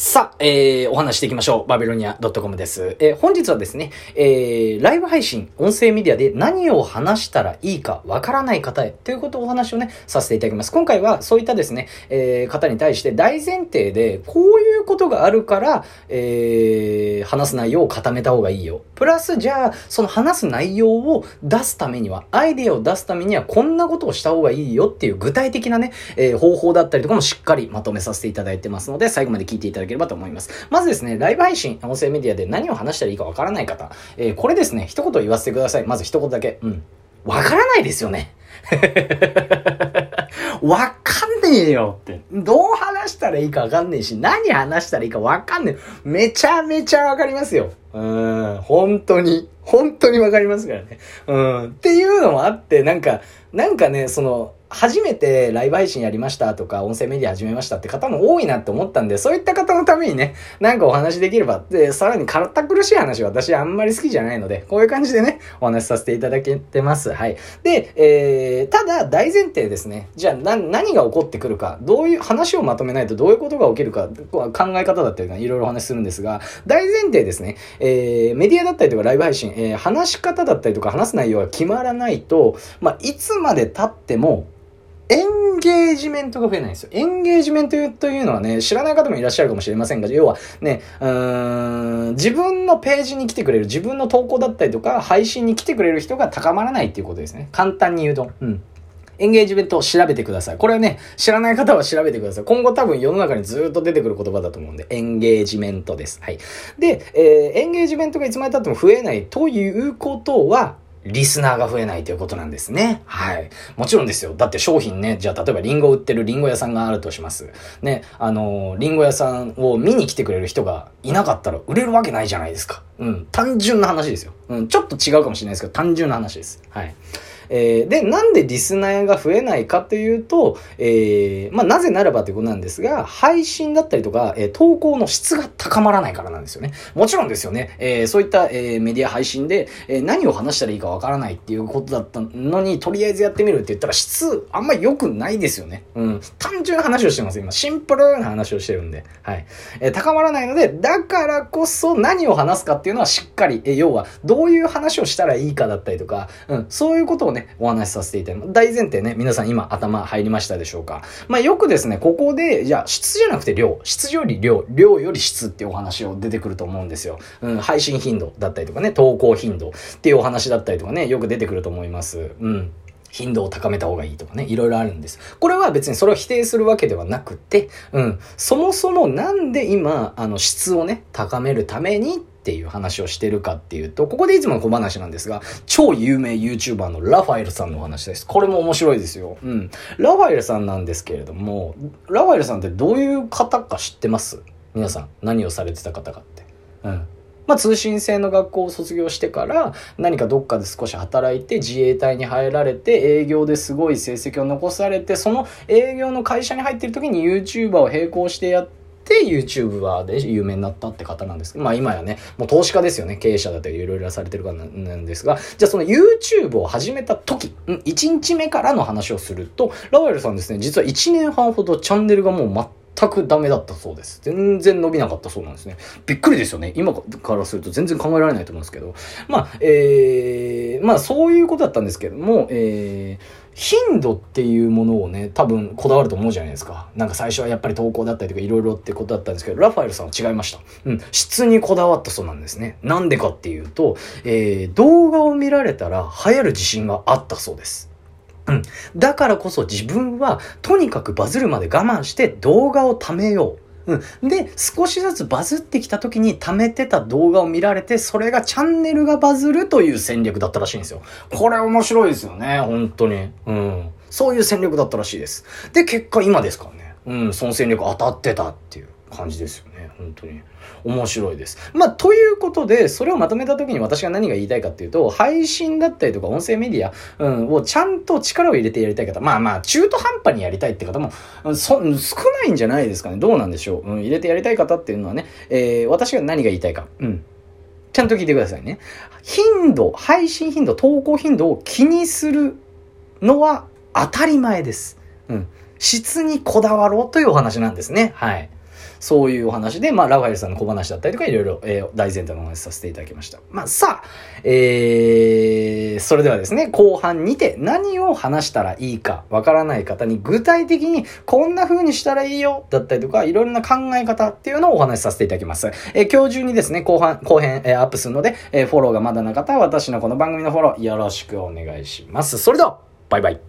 さあ、えー、お話していきましょう。バビロニア .com です。えー、本日はですね、えー、ライブ配信、音声メディアで何を話したらいいかわからない方へ、ということをお話をね、させていただきます。今回はそういったですね、えー、方に対して大前提で、こういうことがあるから、えー、話す内容を固めた方がいいよ。プラス、じゃあ、その話す内容を出すためには、アイデアを出すためには、こんなことをした方がいいよっていう具体的なね、えー、方法だったりとかもしっかりまとめさせていただいてますので、最後まで聞いていただきければと思います。まずですね、ライブ配信、音声メディアで何を話したらいいかわからない方、えー、これですね、一言言わせてください。まず一言だけ。うん。わからないですよね。わかんねえよって。どう話したらいいかわかんねえし、何話したらいいかわかんねえ。めちゃめちゃわかりますよ。うん、本当に。本当にわかりますからね。うん。っていうのもあって、なんか、なんかね、その、初めてライブ配信やりましたとか、音声メディア始めましたって方も多いなって思ったんで、そういった方のためにね、なんかお話できれば、で、さらに堅苦しい話は私あんまり好きじゃないので、こういう感じでね、お話しさせていただけてます。はい。で、えー、ただ大前提ですね。じゃあ、な、何が起こってくるか、どういう話をまとめないとどういうことが起きるか、考え方だったりとかいろいろお話しするんですが、大前提ですね、えー、メディアだったりとかライブ配信、えー、話し方だったりとか話す内容が決まらないと、まあ、いつまで経っても、エンゲージメントが増えないんですよ。エンゲージメントというのはね、知らない方もいらっしゃるかもしれませんが、要はね、うーん、自分のページに来てくれる、自分の投稿だったりとか、配信に来てくれる人が高まらないっていうことですね。簡単に言うと。うん。エンゲージメントを調べてください。これはね、知らない方は調べてください。今後多分世の中にずっと出てくる言葉だと思うんで、エンゲージメントです。はい。で、えー、エンゲージメントがいつまで経っても増えないということは、リスナーが増えないということなんですね。はい。もちろんですよ。だって商品ね、じゃあ例えばリンゴ売ってるリンゴ屋さんがあるとします。ね、あのリンゴ屋さんを見に来てくれる人がいなかったら売れるわけないじゃないですか。うん。単純な話ですよ。うん。ちょっと違うかもしれないですけど、単純な話です。はい。えー、で、なんでリスナーが増えないかというと、えー、まあ、なぜならばということなんですが、配信だったりとか、えー、投稿の質が高まらないからなんですよね。もちろんですよね、えー、そういった、えー、メディア配信で、えー、何を話したらいいかわからないっていうことだったのに、とりあえずやってみるって言ったら質、あんま良くないですよね。うん。単純な話をしてます、今。シンプルな話をしてるんで。はい。えー、高まらないので、だからこそ何を話すかっていうのはしっかり、えー、要は、どういう話をしたらいいかだったりとか、うん、そういうことをね、ね、お話しさせていただきます。大前提ね、皆さん今頭入りましたでしょうか。まあよくですね、ここで、じゃあ質じゃなくて量、質より量、量より質っていうお話を出てくると思うんですよ。うん、配信頻度だったりとかね、投稿頻度っていうお話だったりとかね、よく出てくると思います。うん。頻度を高めた方がいいとかね、いろいろあるんです。これは別にそれを否定するわけではなくて、うん、そもそもなんで今、あの、質をね、高めるためにっっていう話をしてるかっていうと、ここでいつもの小話なんですが、超有名 YouTuber のラファエルさんのお話です。これも面白いですよ。うん。ラファエルさんなんですけれども、ラファエルさんってどういう方か知ってます？皆さん、何をされてた方かって。うん。まあ、通信制の学校を卒業してから何かどっかで少し働いて自衛隊に入られて営業ですごい成績を残されてその営業の会社に入ってる時に YouTuber を並行してやって YouTuber で有名になったって方なんですけど、まあ今やね、もう投資家ですよね。経営者だったりいろいろされてる方なんですが、じゃあその YouTube を始めた時、1日目からの話をすると、ラワエルさんですね、実は1年半ほどチャンネルがもう全くダメだったそうです。全然伸びなかったそうなんですね。びっくりですよね。今からすると全然考えられないと思うんですけど。まあ、えー、まあそういうことだったんですけども、えー、頻度っていうものをね、多分こだわると思うじゃないですか。なんか最初はやっぱり投稿だったりとかいろいろってことだったんですけど、ラファエルさんは違いました。うん。質にこだわったそうなんですね。なんでかっていうと、えー、動画を見られたら流行る自信があったそうです。うん。だからこそ自分はとにかくバズるまで我慢して動画を貯めよう。うん。で、少しずつバズってきた時に貯めてた動画を見られて、それがチャンネルがバズるという戦略だったらしいんですよ。これ面白いですよね、本当に。うん。そういう戦略だったらしいです。で、結果今ですからね。うん、その戦略当たってたっていう感じですよね、本当に。面白いです。まあ、ということで、それをまとめた時に私が何が言いたいかっていうと、配信だったりとか音声メディア、うん、をちゃんと力を入れてやりたい方、まあまあ、中途半端にやりたいって方も、そ、少ないんじゃないですかね。どうなんでしょう。うん、入れてやりたい方っていうのはね、えー、私が何が言いたいか。うん。ちゃんと聞いてくださいね。頻度、配信頻度、投稿頻度を気にするのは当たり前です。うん。質にこだわろうというお話なんですね。はい。そういうお話で、まあ、ラファエルさんの小話だったりとか、いろいろ、えー、大前提のお話させていただきました。まあ、さあ、えー、それではですね、後半にて何を話したらいいかわからない方に具体的にこんな風にしたらいいよだったりとか、いろんな考え方っていうのをお話しさせていただきます。えー、今日中にですね、後半、後編、えー、アップするので、えー、フォローがまだな方は私のこの番組のフォローよろしくお願いします。それでは、バイバイ。